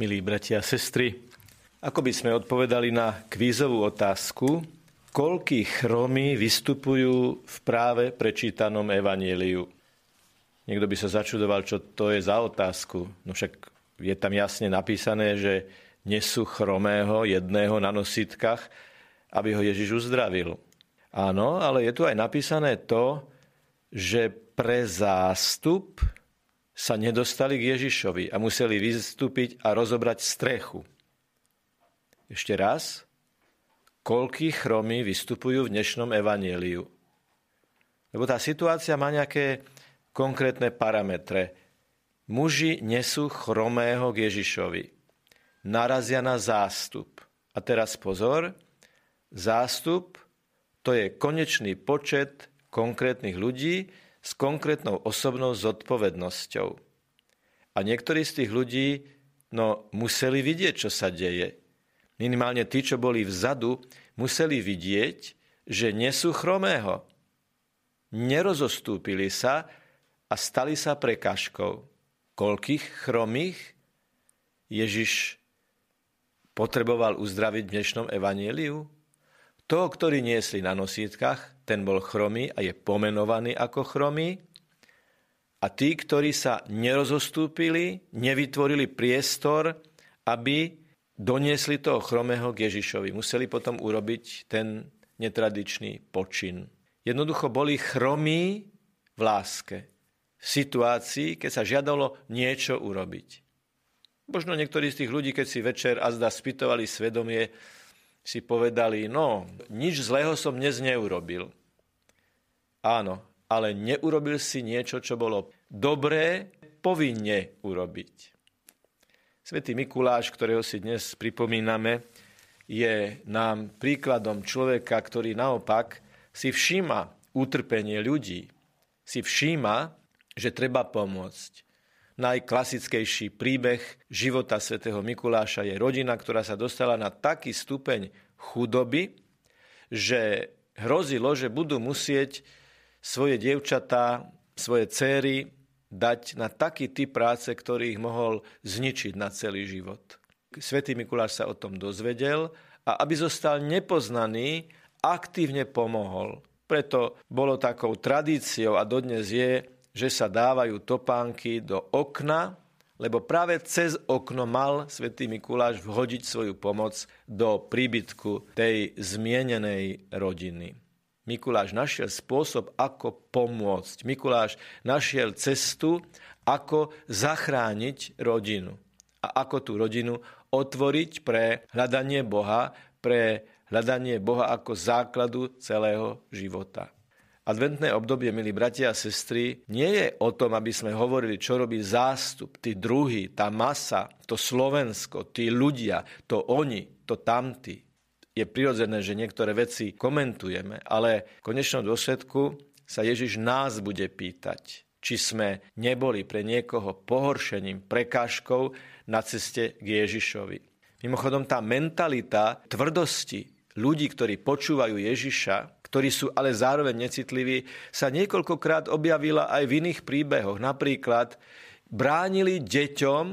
Milí bratia a sestry, ako by sme odpovedali na kvízovú otázku, koľký chromy vystupujú v práve prečítanom evanieliu? Niekto by sa začudoval, čo to je za otázku. No však je tam jasne napísané, že nesú chromého jedného na nositkách, aby ho Ježiš uzdravil. Áno, ale je tu aj napísané to, že pre zástup sa nedostali k Ježišovi a museli vystúpiť a rozobrať strechu. Ešte raz, koľký chromy vystupujú v dnešnom evanieliu. Lebo tá situácia má nejaké konkrétne parametre. Muži nesú chromého k Ježišovi. Narazia na zástup. A teraz pozor, zástup to je konečný počet konkrétnych ľudí, s konkrétnou osobnou zodpovednosťou. A niektorí z tých ľudí no, museli vidieť, čo sa deje. Minimálne tí, čo boli vzadu, museli vidieť, že nesú chromého. Nerozostúpili sa a stali sa prekažkou. Koľkých chromých Ježiš potreboval uzdraviť v dnešnom evanieliu? Toho, ktorý niesli na nosítkach, ten bol chromý a je pomenovaný ako chromý. A tí, ktorí sa nerozostúpili, nevytvorili priestor, aby doniesli toho chromého k Ježišovi. Museli potom urobiť ten netradičný počin. Jednoducho boli chromí v láske. V situácii, keď sa žiadalo niečo urobiť. Možno niektorí z tých ľudí, keď si večer azda spytovali svedomie, si povedali, no, nič zlého som dnes neurobil. Áno, ale neurobil si niečo, čo bolo dobré, povinne urobiť. Svetý Mikuláš, ktorého si dnes pripomíname, je nám príkladom človeka, ktorý naopak si všíma utrpenie ľudí. Si všíma, že treba pomôcť. Najklasickejší príbeh života svätého Mikuláša je rodina, ktorá sa dostala na taký stupeň chudoby, že hrozilo, že budú musieť svoje dievčatá, svoje céry dať na taký typ práce, ktorý ich mohol zničiť na celý život. Svetý Mikuláš sa o tom dozvedel a aby zostal nepoznaný, aktívne pomohol. Preto bolo takou tradíciou a dodnes je, že sa dávajú topánky do okna, lebo práve cez okno mal svätý Mikuláš vhodiť svoju pomoc do príbytku tej zmienenej rodiny. Mikuláš našiel spôsob, ako pomôcť. Mikuláš našiel cestu, ako zachrániť rodinu. A ako tú rodinu otvoriť pre hľadanie Boha, pre hľadanie Boha ako základu celého života. Adventné obdobie, milí bratia a sestry, nie je o tom, aby sme hovorili, čo robí zástup, tí druhí, tá masa, to Slovensko, tí ľudia, to oni, to tamty. Je prirodzené, že niektoré veci komentujeme, ale v konečnom dôsledku sa Ježiš nás bude pýtať, či sme neboli pre niekoho pohoršením, prekážkou na ceste k Ježišovi. Mimochodom, tá mentalita tvrdosti ľudí, ktorí počúvajú Ježiša, ktorí sú ale zároveň necitliví, sa niekoľkokrát objavila aj v iných príbehoch. Napríklad bránili deťom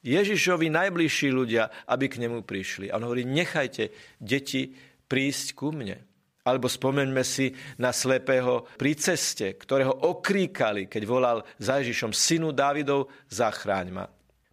Ježišovi najbližší ľudia, aby k nemu prišli. A on hovorí, nechajte deti prísť ku mne. Alebo spomeňme si na slepého pri ceste, ktorého okríkali, keď volal za Ježišom, synu Dávidov, zachráň ma.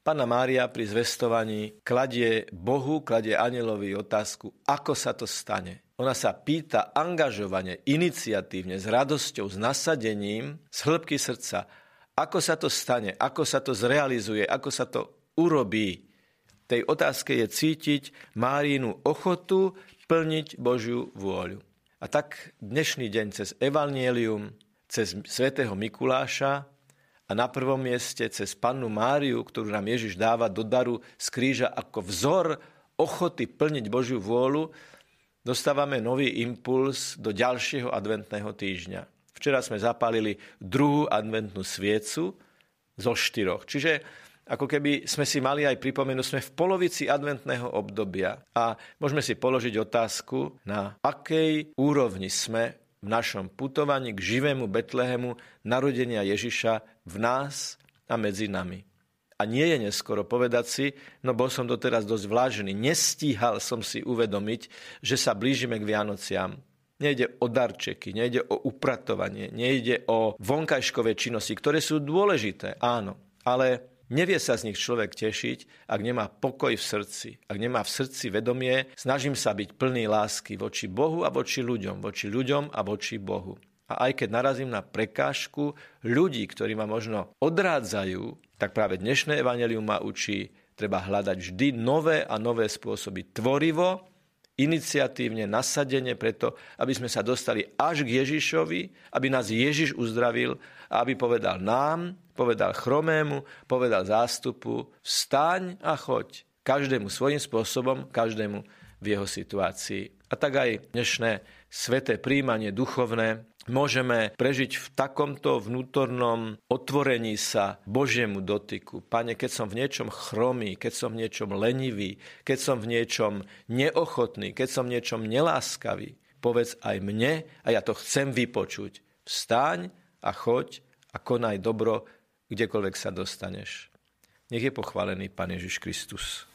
Pána Mária pri zvestovaní kladie Bohu, kladie anielovi otázku, ako sa to stane. Ona sa pýta angažovane, iniciatívne, s radosťou, s nasadením, z hĺbky srdca, ako sa to stane, ako sa to zrealizuje, ako sa to urobí. V tej otázke je cítiť Márínu ochotu plniť Božiu vôľu. A tak dnešný deň cez Evangelium, cez svätého Mikuláša a na prvom mieste cez pannu Máriu, ktorú nám Ježiš dáva do daru z kríža ako vzor ochoty plniť Božiu vôľu, dostávame nový impuls do ďalšieho adventného týždňa. Včera sme zapálili druhú adventnú sviecu zo štyroch. Čiže ako keby sme si mali aj pripomenúť, sme v polovici adventného obdobia a môžeme si položiť otázku, na akej úrovni sme v našom putovaní k živému Betlehemu narodenia Ježiša v nás a medzi nami. A nie je neskoro povedať si, no bol som doteraz dosť vlážený, nestíhal som si uvedomiť, že sa blížime k Vianociam. Nejde o darčeky, nejde o upratovanie, nejde o vonkajškové činnosti, ktoré sú dôležité, áno, ale Nevie sa z nich človek tešiť, ak nemá pokoj v srdci, ak nemá v srdci vedomie, snažím sa byť plný lásky voči Bohu a voči ľuďom, voči ľuďom a voči Bohu. A aj keď narazím na prekážku ľudí, ktorí ma možno odrádzajú, tak práve dnešné evanelium ma učí, treba hľadať vždy nové a nové spôsoby tvorivo, iniciatívne, nasadenie preto, aby sme sa dostali až k Ježišovi, aby nás Ježiš uzdravil a aby povedal nám, povedal chromému, povedal zástupu, vstaň a choď. Každému svojím spôsobom, každému v jeho situácii. A tak aj dnešné sveté príjmanie duchovné môžeme prežiť v takomto vnútornom otvorení sa Božiemu dotyku. Pane, keď som v niečom chromý, keď som v niečom lenivý, keď som v niečom neochotný, keď som v niečom neláskavý, povedz aj mne a ja to chcem vypočuť. Vstaň a choď a konaj dobro, kdekoľvek sa dostaneš. Nech je pochválený Pán Ježiš Kristus.